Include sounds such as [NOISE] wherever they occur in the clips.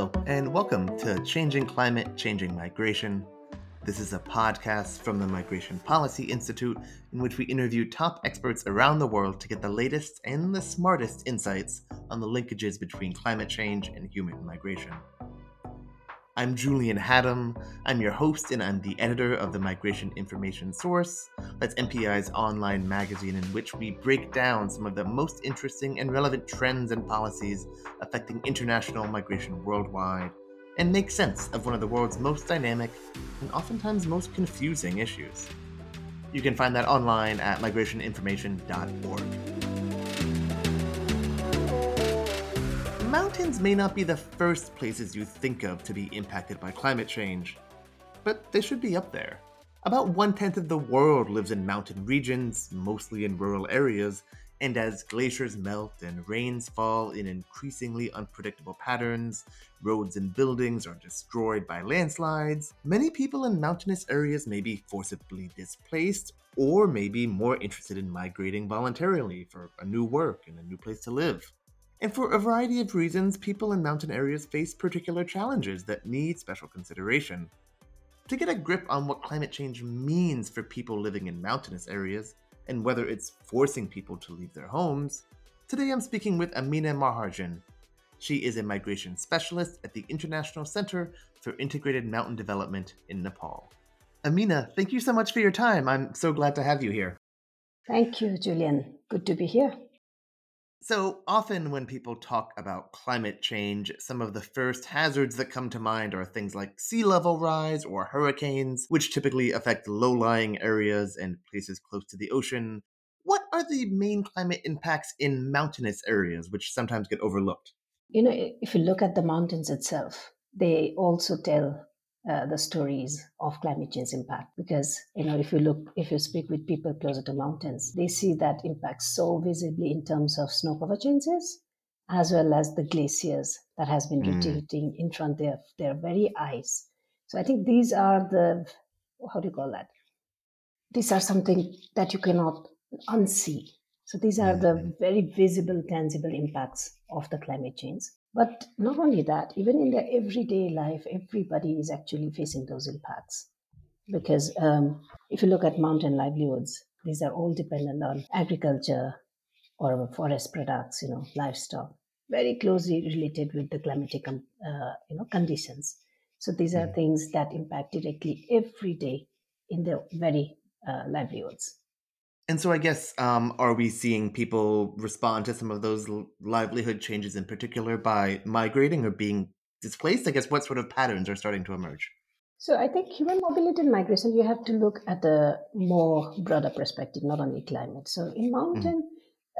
Hello, and welcome to Changing Climate, Changing Migration. This is a podcast from the Migration Policy Institute in which we interview top experts around the world to get the latest and the smartest insights on the linkages between climate change and human migration. I'm Julian Hattem. I'm your host, and I'm the editor of the Migration Information Source. That's MPI's online magazine in which we break down some of the most interesting and relevant trends and policies affecting international migration worldwide and make sense of one of the world's most dynamic and oftentimes most confusing issues. You can find that online at migrationinformation.org. mountains may not be the first places you think of to be impacted by climate change, but they should be up there. About one tenth of the world lives in mountain regions, mostly in rural areas, and as glaciers melt and rains fall in increasingly unpredictable patterns, roads and buildings are destroyed by landslides, many people in mountainous areas may be forcibly displaced or may be more interested in migrating voluntarily for a new work and a new place to live. And for a variety of reasons, people in mountain areas face particular challenges that need special consideration. To get a grip on what climate change means for people living in mountainous areas, and whether it's forcing people to leave their homes, today I'm speaking with Amina Maharjan. She is a migration specialist at the International Center for Integrated Mountain Development in Nepal. Amina, thank you so much for your time. I'm so glad to have you here. Thank you, Julian. Good to be here. So often, when people talk about climate change, some of the first hazards that come to mind are things like sea level rise or hurricanes, which typically affect low lying areas and places close to the ocean. What are the main climate impacts in mountainous areas, which sometimes get overlooked? You know, if you look at the mountains itself, they also tell uh, the stories of climate change impact. Because you know if you look if you speak with people closer to mountains they see that impact so visibly in terms of snow cover changes as well as the glaciers that has been mm. retreating in front of their very eyes. So i think these are the how do you call that? These are something that you cannot unsee. So these are mm. the very visible tangible impacts of the climate change but not only that, even in their everyday life, everybody is actually facing those impacts. Because um, if you look at mountain livelihoods, these are all dependent on agriculture or forest products, you know, livestock, very closely related with the climatic, um, uh, you know, conditions. So these are mm. things that impact directly every day in their very uh, livelihoods. And so I guess um, are we seeing people respond to some of those livelihood changes in particular by migrating or being displaced? I guess what sort of patterns are starting to emerge? So I think human mobility and migration, you have to look at a more broader perspective, not only climate. So in mountain,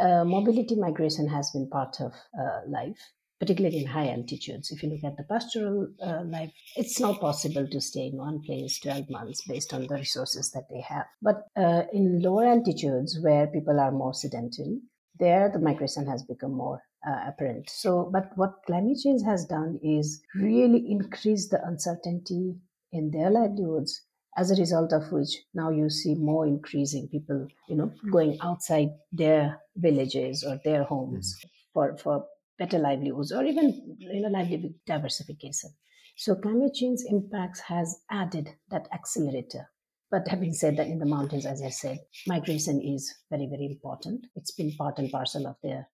mm-hmm. uh, mobility migration has been part of uh, life particularly in high altitudes. If you look at the pastoral uh, life, it's not possible to stay in one place 12 months based on the resources that they have. But uh, in lower altitudes, where people are more sedentary, there the migration has become more uh, apparent. So, but what climate change has done is really increase the uncertainty in their livelihoods as a result of which now you see more increasing people you know going outside their villages or their homes mm. for for better livelihoods or even you know, livelihood diversification. So climate change impacts has added that accelerator. But having said that, in the mountains, as I said, migration is very, very important. It's been part and parcel of their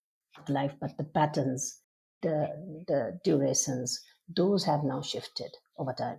life, but the patterns, the the durations, those have now shifted over time.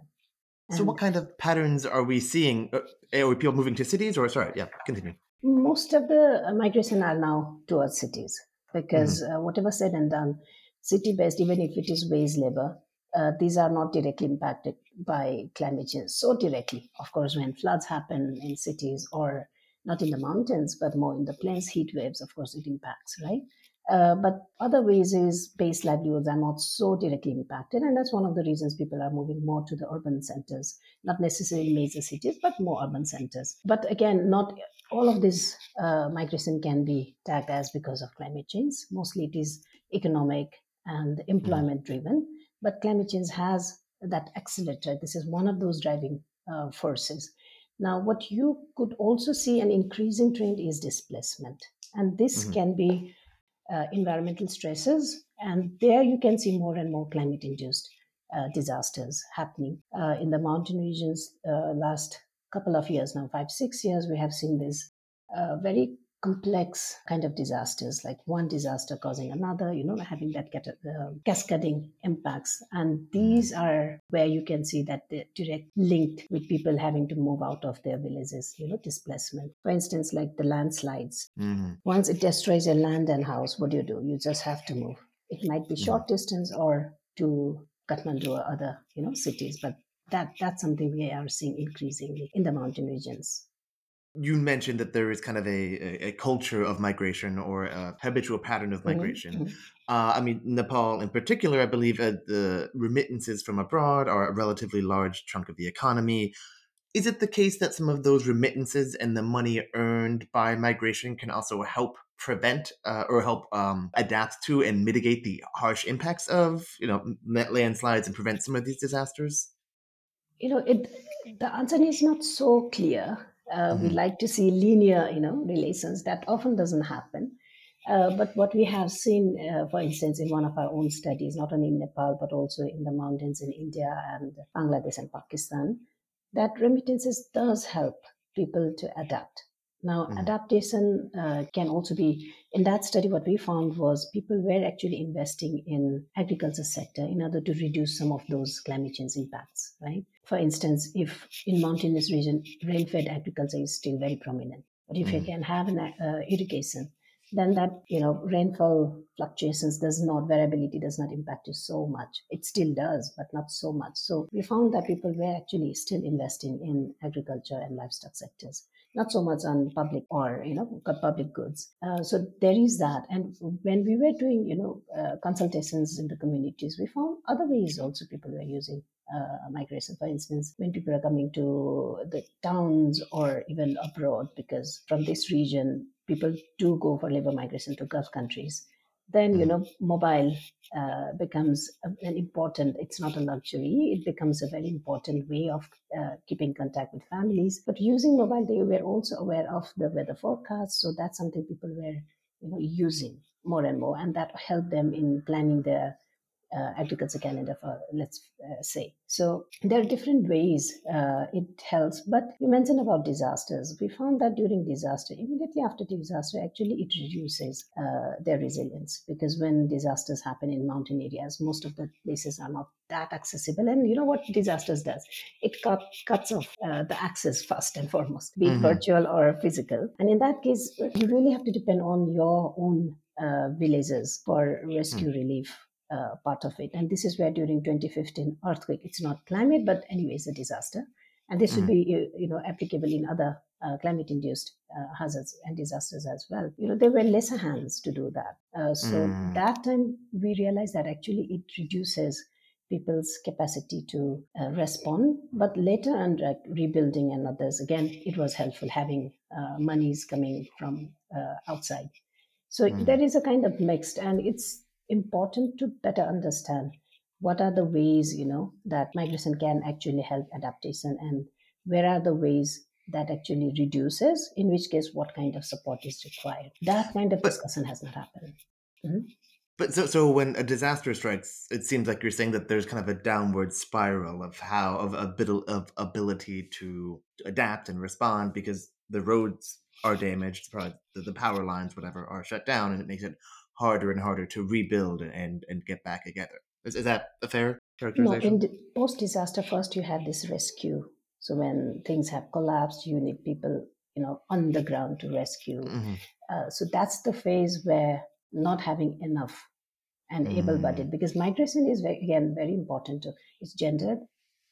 And so, what kind of patterns are we seeing? Uh, are people moving to cities, or sorry, yeah, continue. Most of the migration are now towards cities because mm-hmm. uh, whatever said and done, city based, even if it is wage labor, uh, these are not directly impacted by climate change so directly. Of course, when floods happen in cities or not in the mountains, but more in the plains, heat waves, of course, it impacts, right? Uh, but other ways is base livelihoods are not so directly impacted. And that's one of the reasons people are moving more to the urban centers, not necessarily major cities, but more urban centers. But again, not all of this uh, migration can be tagged as because of climate change. Mostly it is economic and employment driven, but climate change has that accelerator. This is one of those driving uh, forces. Now, what you could also see an increasing trend is displacement, and this mm-hmm. can be uh, environmental stresses, and there you can see more and more climate induced uh, disasters happening. Uh, in the mountain regions, uh, last couple of years now, five, six years, we have seen this uh, very complex kind of disasters, like one disaster causing another, you know, having that get, uh, cascading impacts. And these are where you can see that they're direct linked with people having to move out of their villages, you know, displacement. For instance, like the landslides. Mm-hmm. Once it destroys your land and house, what do you do? You just have to move. It might be short mm-hmm. distance or to Kathmandu or other, you know, cities, but that that's something we are seeing increasingly in the mountain regions you mentioned that there is kind of a, a, culture of migration or a habitual pattern of mm-hmm, migration. Mm-hmm. Uh, I mean, Nepal in particular, I believe uh, the remittances from abroad are a relatively large chunk of the economy. Is it the case that some of those remittances and the money earned by migration can also help prevent uh, or help um, adapt to and mitigate the harsh impacts of, you know, landslides and prevent some of these disasters? You know, it, the answer is not so clear uh, mm-hmm. We like to see linear, you know, relations. That often doesn't happen. Uh, but what we have seen, uh, for instance, in one of our own studies, not only in Nepal but also in the mountains in India and Bangladesh and Pakistan, that remittances does help people to adapt. Now, mm. adaptation uh, can also be, in that study, what we found was people were actually investing in agriculture sector in order to reduce some of those climate change impacts, right? For instance, if in mountainous region, rain-fed agriculture is still very prominent, but if mm. you can have an uh, irrigation, then that you know rainfall fluctuations does not variability does not impact you so much it still does but not so much so we found that people were actually still investing in agriculture and livestock sectors not so much on public or you know public goods. Uh, so there is that. And when we were doing you know uh, consultations in the communities, we found other ways also people were using uh, migration. For instance, when people are coming to the towns or even abroad, because from this region, people do go for labor migration to Gulf countries then you know mobile uh, becomes an important it's not a luxury it becomes a very important way of uh, keeping contact with families. But using mobile they were also aware of the weather forecast so that's something people were you know using more and more and that helped them in planning their uh, agriculture calendar for let's uh, say. So there are different ways uh, it helps but you mentioned about disasters. We found that during disaster immediately after disaster actually it reduces uh, their resilience because when disasters happen in mountain areas most of the places are not that accessible and you know what disasters does? It cut, cuts off uh, the access first and foremost be it mm-hmm. virtual or physical. And in that case you really have to depend on your own uh, villages for rescue mm. relief uh, part of it. And this is where during 2015 earthquake, it's not climate, but anyway, it's a disaster. And this mm-hmm. would be, you know, applicable in other uh, climate-induced uh, hazards and disasters as well. You know, there were lesser hands to do that. Uh, so mm. that time we realized that actually it reduces people's capacity to uh, respond. But later, under rebuilding and others, again, it was helpful having uh, monies coming from uh, outside. So mm. there is a kind of mixed, and it's important to better understand what are the ways you know that migration can actually help adaptation and where are the ways that actually reduces in which case what kind of support is required that kind of but, discussion has not happened mm-hmm. but so so when a disaster strikes it seems like you're saying that there's kind of a downward spiral of how of a bit of ability to adapt and respond because the roads are damaged the, the power lines whatever are shut down and it makes it harder and harder to rebuild and and get back together. Is, is that a fair characterization? No, in post disaster, first you have this rescue. So when things have collapsed, you need people, you know, on the ground to rescue. Mm-hmm. Uh, so that's the phase where not having enough and mm. able-bodied, because migration is very, again very important. To, it's gendered.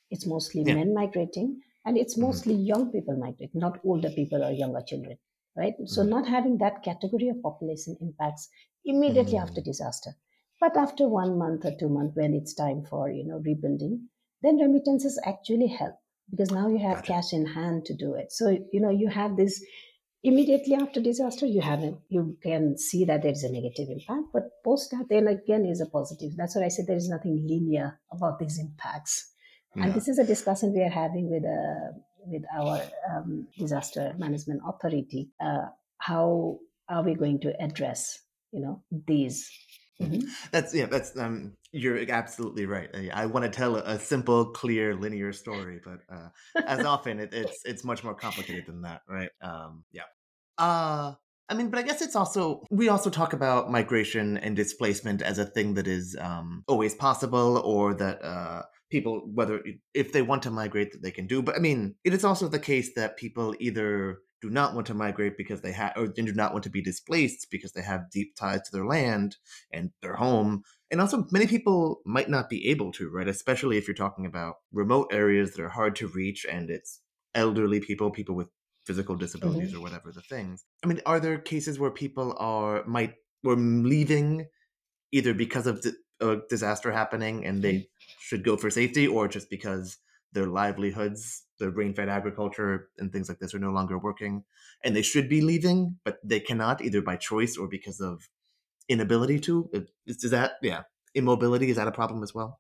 It's mostly yeah. men migrating, and it's mm-hmm. mostly mm-hmm. young people migrating, not older people or younger children right? So mm. not having that category of population impacts immediately mm. after disaster. But after one month or two months, when it's time for you know rebuilding, then remittances actually help because now you have cash in hand to do it. So you know you have this immediately after disaster you have it you can see that there is a negative impact but post that then again is a positive that's what i said there is nothing linear about these impacts yeah. and this is a discussion we are having with uh, with our um, disaster management authority uh, how are we going to address you know these Mhm. That's yeah. That's um. You're absolutely right. I, I want to tell a, a simple, clear, linear story, but uh, as [LAUGHS] often it, it's it's much more complicated than that, right? Um. Yeah. Uh. I mean, but I guess it's also we also talk about migration and displacement as a thing that is um, always possible, or that uh, people, whether if they want to migrate, that they can do. But I mean, it is also the case that people either do not want to migrate because they have, or do not want to be displaced because they have deep ties to their land and their home. And also, many people might not be able to, right? Especially if you're talking about remote areas that are hard to reach and it's elderly people, people with physical disabilities Mhm. or whatever the things. I mean, are there cases where people are might were leaving either because of di- a disaster happening and they should go for safety, or just because their livelihoods, their rain-fed agriculture and things like this are no longer working, and they should be leaving, but they cannot either by choice or because of inability to? Is, is that yeah? Immobility is that a problem as well?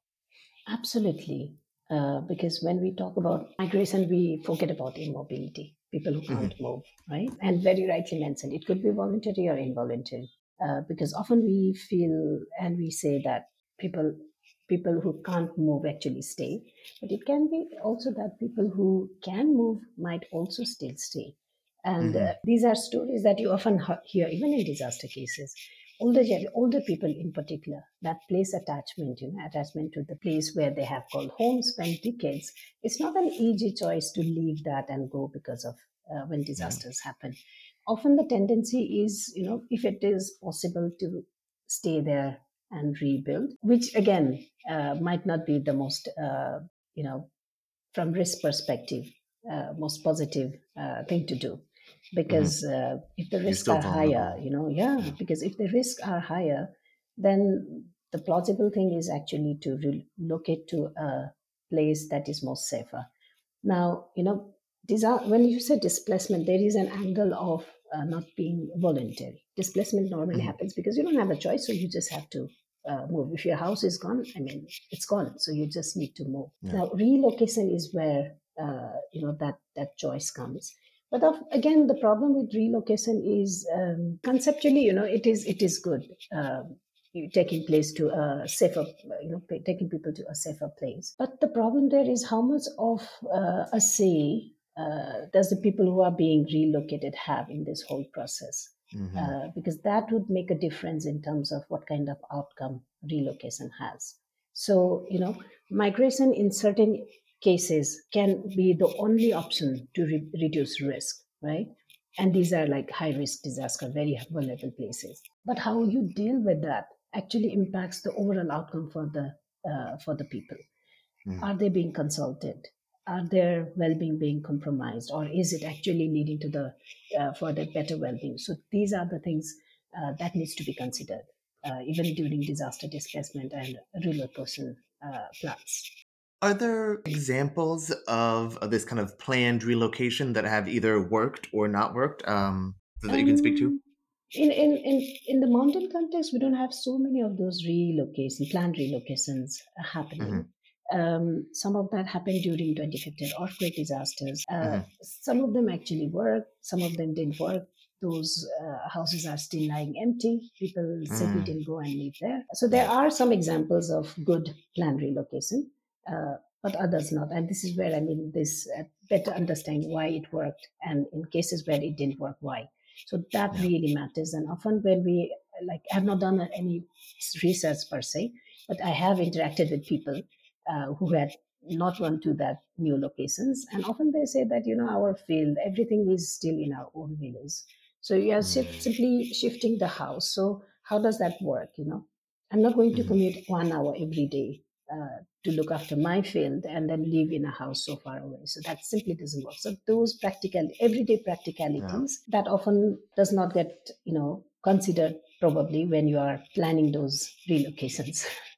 Absolutely. Uh, because when we talk about migration, we forget about immobility, people who hmm can't move, right? And very rightly mentioned, it could be voluntary or involuntary. Uh, because often we feel and we say that people people who can't move actually stay, but it can be also that people who can move might also still stay. And hmm uh, these are stories that you often hear, even in disaster cases. Older older people in particular that place attachment you know attachment to the place where they have called home spent decades it's not an easy choice to leave that and go because of uh, when disasters happen. Often the tendency is you know if it is possible to stay there and rebuild which again uh, might not be the most uh, you know from risk perspective uh, most positive uh, thing to do. Hmm because uh, if the risks are higher you know yeah Yeah. because if the risks are higher then the plausible thing is actually to relocate to a place that is more safer. Now you know these are when you say displacement there is an angle of uh, not being voluntary. Displacement normally hmm happens because you don't have a choice so you just have to uh, move. If your house is gone i mean it's gone. So you just need to move. Yeah. now relocation is where uh, you know that that choice comes. But of, again the problem with relocation is um, conceptually you know it is it is good um, taking place to a safer you know taking people to a safer place. But the problem there is how much of uh, a say uh, does the people who are being relocated have in this whole process hmm uh, because that would make a difference in terms of what kind of outcome relocation has so you know migration in certain cases can be the only option to re- reduce risk, right? And these are like high risk disaster, very vulnerable places. But how you deal with that actually impacts the overall outcome for the uh, for the people. hmm Are they being consulted? Are their well-being being compromised, or is it actually leading to the uh, further better well-being? So these are the things uh, that needs to be considered, uh, even during disaster displacement and relocation uh, plans. Are there examples of, of this kind of planned relocation that have either worked or not worked um, that you can speak to? Um, in, in, in, in the mountain context, we don't have so many of those relocations, planned relocations uh, happening. hmm Um, some of that happened during 2015 earthquake disasters. Uh, hmm some of them actually worked, some of them didn't work. Those uh, houses are still lying empty. People simply mm didn't go and live there. So there are some examples of good planned relocation, uh, but others not. And this is where I mean this uh, better understand why it worked, and in cases where it didn't work, why. So that Yeah. really matters. And often when we like, I have not done any research per se, but I have interacted with people uh, who had not gone to that new locations, and often they say that you know our field, everything is still in our own village. So you are shift, mm simply shifting the house. So how does that work? You know, I'm not going to mhm. commute one hour every day uh, to look after my field and then live in a house so far away. So that simply doesn't work. So those practical, everyday practicalities that often does not get, you know, considered probably when you are planning those relocations. [LAUGHS]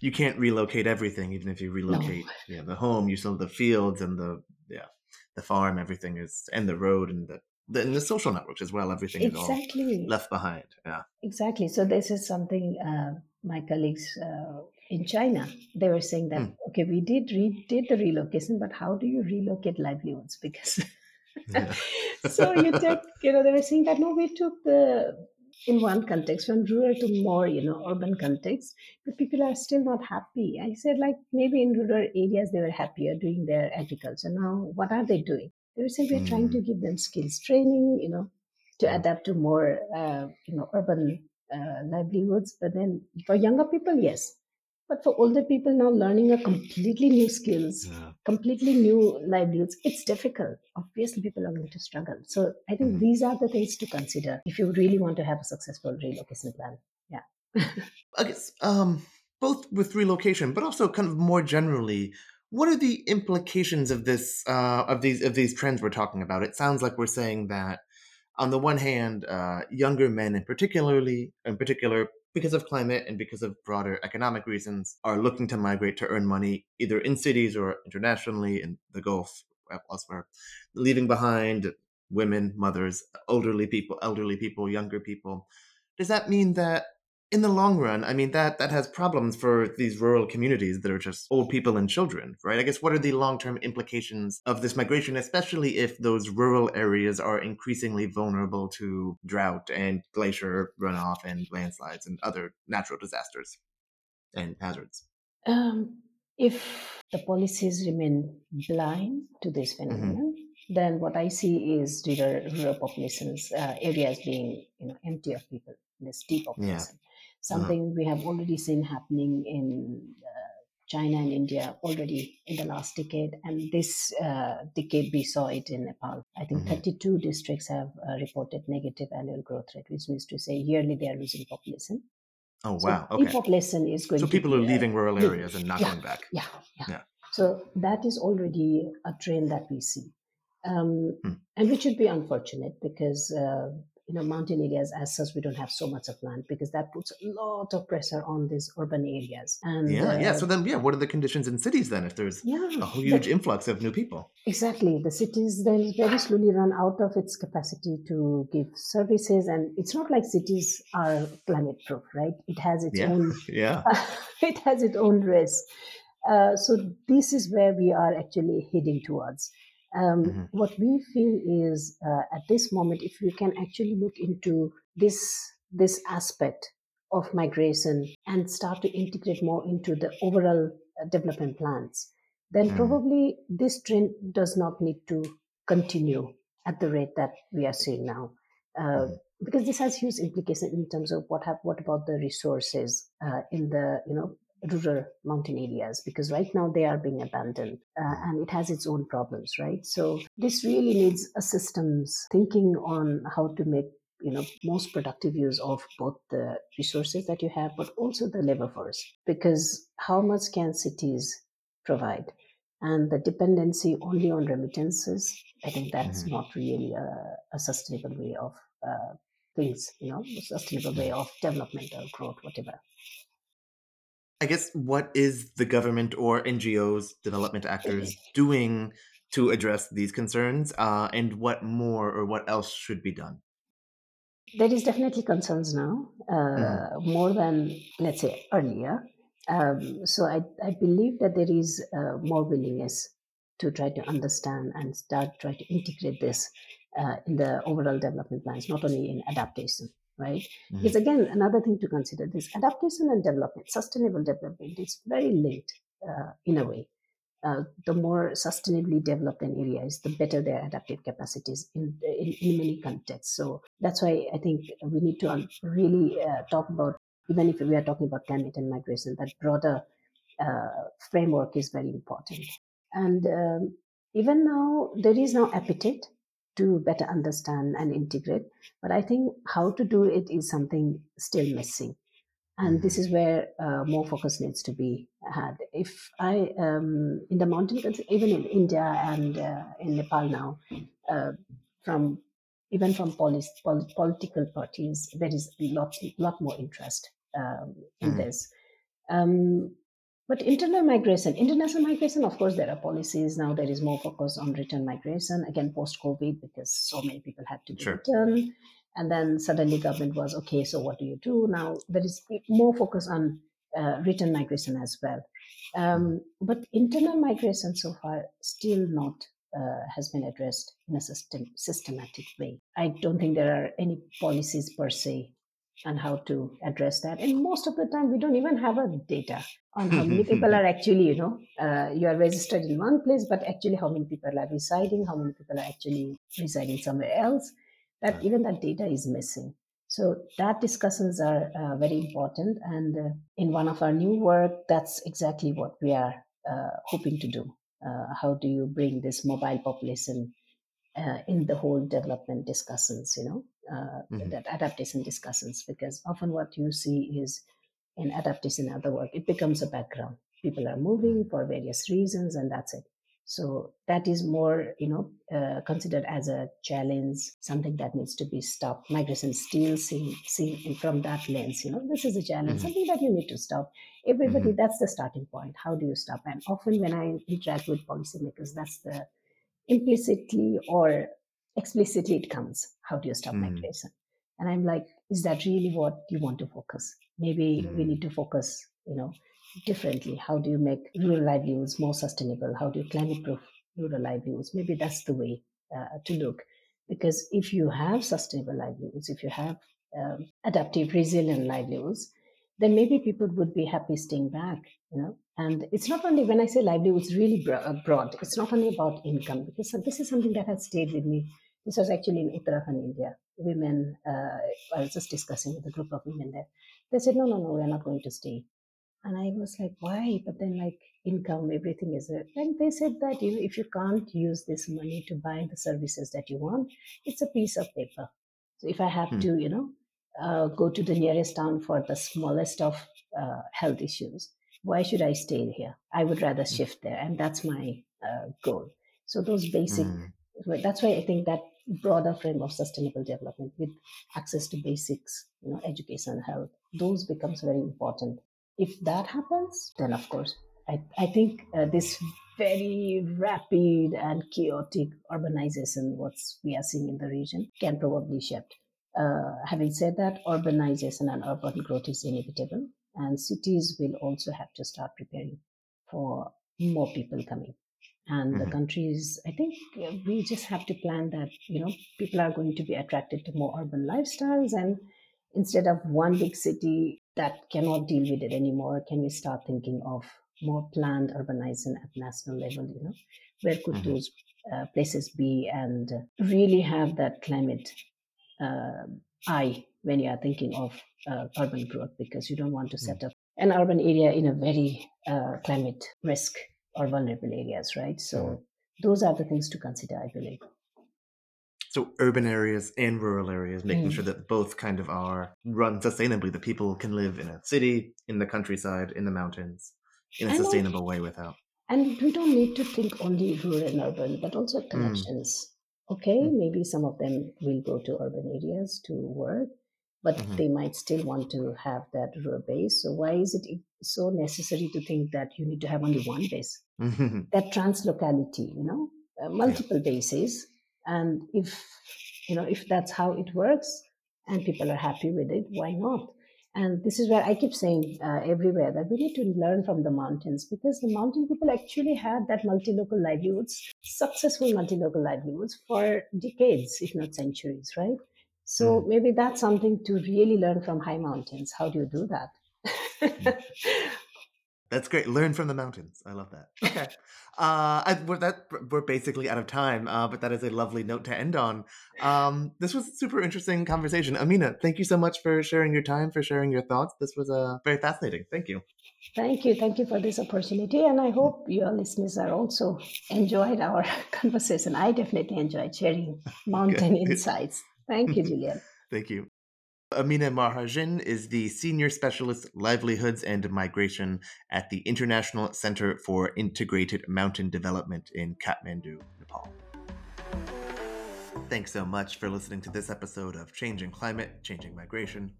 You can't relocate everything, even if you No, relocate, yeah, the home, you still have the fields and the yeah, the farm, everything is and the road and the, the and the social networks as well. Everything is all exactly, left behind. Yeah. exactly. So this is something uh, my colleagues uh, in China they were saying that Hmm. okay, we did re- did the relocation, but how do you relocate livelihoods? Because [LAUGHS] Yeah. so you take, you know, they were saying that no, we took the in one context, from rural to more, you know, urban context, but people are still not happy. I said, like, maybe in rural areas they were happier doing their agriculture. Now, what are they doing? They were saying we're mm. trying to give them skills training, you know, to adapt to more, uh, you know, urban uh, livelihoods. But then for younger people, yes, but for older people now learning a completely new skills, yeah. Completely new livelihoods, it's difficult. Obviously, people are going to struggle. So I think mm-hmm. these are the things to consider if you really want to have a successful relocation plan. Yeah. I guess um, both with relocation, but also kind of more generally, what are the implications of this uh, of these of these trends we're talking about? It sounds like we're saying that on the one hand, uh, younger men in particularly in particular because of climate and because of broader economic reasons, are looking to migrate to earn money either in cities or internationally in the Gulf, elsewhere, leaving behind women, mothers, elderly people, elderly people, younger people. Does that mean that in the long run, I mean that that has problems for these rural communities that are just old people and children, right? I guess what are the long-term implications of this migration, especially if those rural areas are increasingly vulnerable to drought and glacier runoff and landslides and other natural disasters and hazards? Um, if the policies remain blind to this mm-hmm. phenomenon, mm-hmm. then what I see is rural, rural populations uh, areas being you know empty of people, this depopulation. Yeah uh-huh. Something uh-huh. we have already seen happening in uh, China and India already in the last decade. And this uh, decade, we saw it in Nepal. I think mm-hmm. 32 districts have uh, reported negative annual growth rate, which means to say yearly they are losing population. Oh, so wow. Okay. Population is going so people are leaving rural areas and not yeah, going back. Yeah, yeah, yeah. So that is already a trend that we see. Um, hmm. And which would be unfortunate because uh, you know mountain areas as such we don't have so much of land because that puts a lot of pressure on these urban areas. And yeah uh, yeah so then yeah what are the conditions in cities then if there's yeah, a huge the, influx of new people? Exactly. The cities then very slowly run out of its capacity to give services and it's not like cities are climate proof right? It has its yeah. own [LAUGHS] yeah. [LAUGHS] it has its own risk. Uh, so this is where we are actually heading towards um, mm-hmm. What we feel is uh, at this moment, if we can actually look into this this aspect of migration and start to integrate more into the overall uh, development plans, then mm. probably this trend does not need to continue at the rate that we are seeing now. Uh, mm. Because this has huge implications in terms of what have what about the resources uh, in the you know rural mountain areas because right now they are being abandoned uh, and it has its own problems right? So this really needs a systems thinking on how to make you know most productive use of both the resources that you have but also the labor force. Because how much can cities provide? And the dependency only on remittances i think that's mm-hmm. not really a, a, sustainable way of uh, things you know a sustainable way of development or growth whatever I guess what is the government or NGOs, development actors, [LAUGHS] doing to address these concerns, uh, and what more or what else should be done? There is definitely concerns now, uh, mm. more than let's say earlier. Um, so I, I believe that there is uh, more willingness to try to understand and start try to integrate this uh, in the overall development plans, not only in adaptation right? Mm-hmm. Because again, another thing to consider this adaptation and development, sustainable development is very linked uh, in a way. Uh, the more sustainably developed an area is, the better their adaptive capacities in, in, in many contexts. So that's why I think we need to really uh, talk about, even if we are talking about climate and migration, that broader uh, framework is very important. And um, even now, there is now appetite to better understand and integrate. But I think how to do it is something still missing. And this mm-hmm. is where uh, more focus needs to be had. If I, um, in the mountain country, even in India and uh, in Nepal now, uh, from even from polis, pol- political parties, there is a lot, lot more interest um, in mm. this. Um, but internal migration, international migration, of course, there are policies now. There is more focus on return migration again post COVID because so many people had to sure. return, and then suddenly government was okay. So what do you do now? There is more focus on uh, return migration as well. Um, but internal migration so far still not uh, has been addressed in a system, systematic way. I don't think there are any policies per se and how to address that. And most of the time, we don't even have a data on how many people are actually, you know, uh, you are registered in one place, but actually how many people are residing, how many people are actually residing somewhere else. That even that data is missing. So that discussions are uh, very important. And uh, in one of our new work, that's exactly what we are uh, hoping to do. Uh, how do you bring this mobile population uh, in the whole development discussions, you know, mm-hmm. that adaptation discussions? Because often what you see is in adaptation other work, it becomes a background. People are moving mm-hmm. for various reasons, and that's it. So that is more, you know, uh, considered as a challenge, something that needs to be stopped. Migration still seen seen from that lens. You know, this is a challenge, mm-hmm. something that you need to stop. Everybody, mm-hmm. that's the starting point. How do you stop? And often when I interact with policymakers, that's the implicitly or explicitly it comes. How do you stop mm-hmm. migration? And I'm like, is that really what you want to focus? Maybe we mm-hmm. need to focus, you know, differently? How do you make rural livelihoods more sustainable? How do you climate proof rural livelihoods? Maybe that's the way uh, to look. Because if you have sustainable livelihoods, if you have um, adaptive, resilient livelihoods, then maybe people would be happy staying back, you know. And it's not only when I say livelihoods, really uh, broad. It's not only about income because this is something that has stayed with me. This was actually in Uttarakhand, India. Women, uh, I was just discussing with a group of women there. They said, no, no, no, we're not going to stay. And I was like, why? But then, like, income, everything is it. And they said that, you know, if you can't use this money to buy the services that you want, it's a piece of paper. So if I have hmm. to, you know, uh, go to the nearest town for the smallest of uh, health issues, why should I stay here? I would rather hmm. shift there. And that's my uh, goal. So those basic, hmm. That's why I think that broader frame of sustainable development with access to basics, you know, education, health, those becomes very important if that happens, then of course, I, I think uh, this very rapid and chaotic urbanization, what we are seeing in the region, can probably shift. Uh, having said that, urbanization and urban growth is inevitable, and cities will also have to start preparing for more people coming. And mm-hmm. the countries, I think we just have to plan that, you know, people are going to be attracted to more urban lifestyles and instead of one big city that cannot deal with it anymore, can we start thinking of more planned urbanization at national level? You know, where could mm-hmm. those uh, places be and really have that climate uh, eye when you are thinking of uh, urban growth because you don't want to set mm. up an urban area in a very uh, climate risk or vulnerable areas, right? So mm. those are the things to consider, I believe so urban areas and rural areas, making mm. sure that both kind of are run sustainably. That people can live in a city, in the countryside, in the mountains, in a and sustainable way without. And we don't need to think only rural and urban, but also mm. connections. Mm. Okay, maybe some of them will go to urban areas to work, but mm-hmm. they might still want to have that rural base. So why is it so necessary to think that you need to have only one base? Mm-hmm. [LAUGHS] That translocality, you know, uh, multiple yeah. bases and if you know if that's how it works and people are happy with it why not and this is where i keep saying uh, everywhere that we need to learn from the mountains because the mountain people actually had that multi-local livelihoods successful multi-local livelihoods for decades if not centuries right so mm. maybe that's something to really learn from high mountains how do you do that. That's great. Learn from the mountains. I love that. [LAUGHS] Okay. Uh, I, we're, that, we're basically out of time, uh, but that is a lovely note to end on. Um, this was a super interesting conversation. Amina, thank you so much for sharing your time, for sharing your thoughts. This was uh, very fascinating. Thank you. Thank you. Thank you for this opportunity. And I hope your listeners are also enjoyed our [LAUGHS] conversation. I definitely enjoyed sharing [LAUGHS] mountain insights. Thank you, Julian. thank you. Amina Maharjan is the Senior Specialist Livelihoods and Migration at the International Center for Integrated Mountain Development in Kathmandu, Nepal. Thanks so much for listening to this episode of Changing Climate, Changing Migration.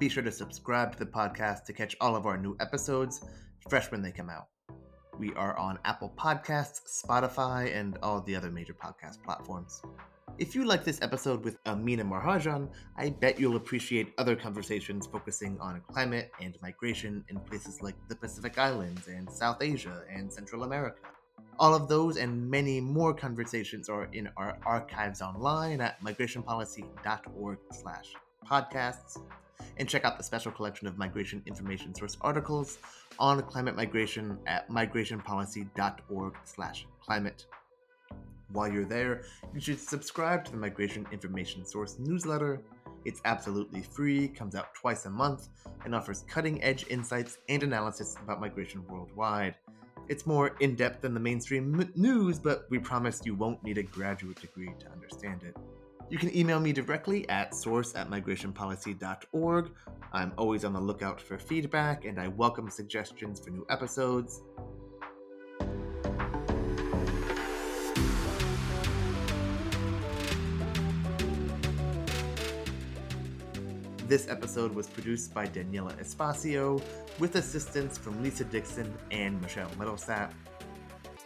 Be sure to subscribe to the podcast to catch all of our new episodes fresh when they come out. We are on Apple Podcasts, Spotify, and all the other major podcast platforms. If you like this episode with Amina Maharjan, I bet you'll appreciate other conversations focusing on climate and migration in places like the Pacific Islands and South Asia and Central America. All of those and many more conversations are in our archives online at migrationpolicy.org slash podcasts. and check out the special collection of migration information source articles on climate migration at migrationpolicy.org/climate. While you're there, you should subscribe to the Migration Information Source newsletter. It's absolutely free, comes out twice a month, and offers cutting edge insights and analysis about migration worldwide. It's more in depth than the mainstream m- news, but we promise you won't need a graduate degree to understand it. You can email me directly at source at migrationpolicy.org. I'm always on the lookout for feedback, and I welcome suggestions for new episodes. This episode was produced by Daniela Espacio with assistance from Lisa Dixon and Michelle Middlesat.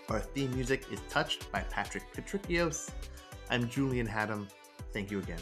Our theme music is touched by Patrick Patricios. I'm Julian Hattem. Thank you again.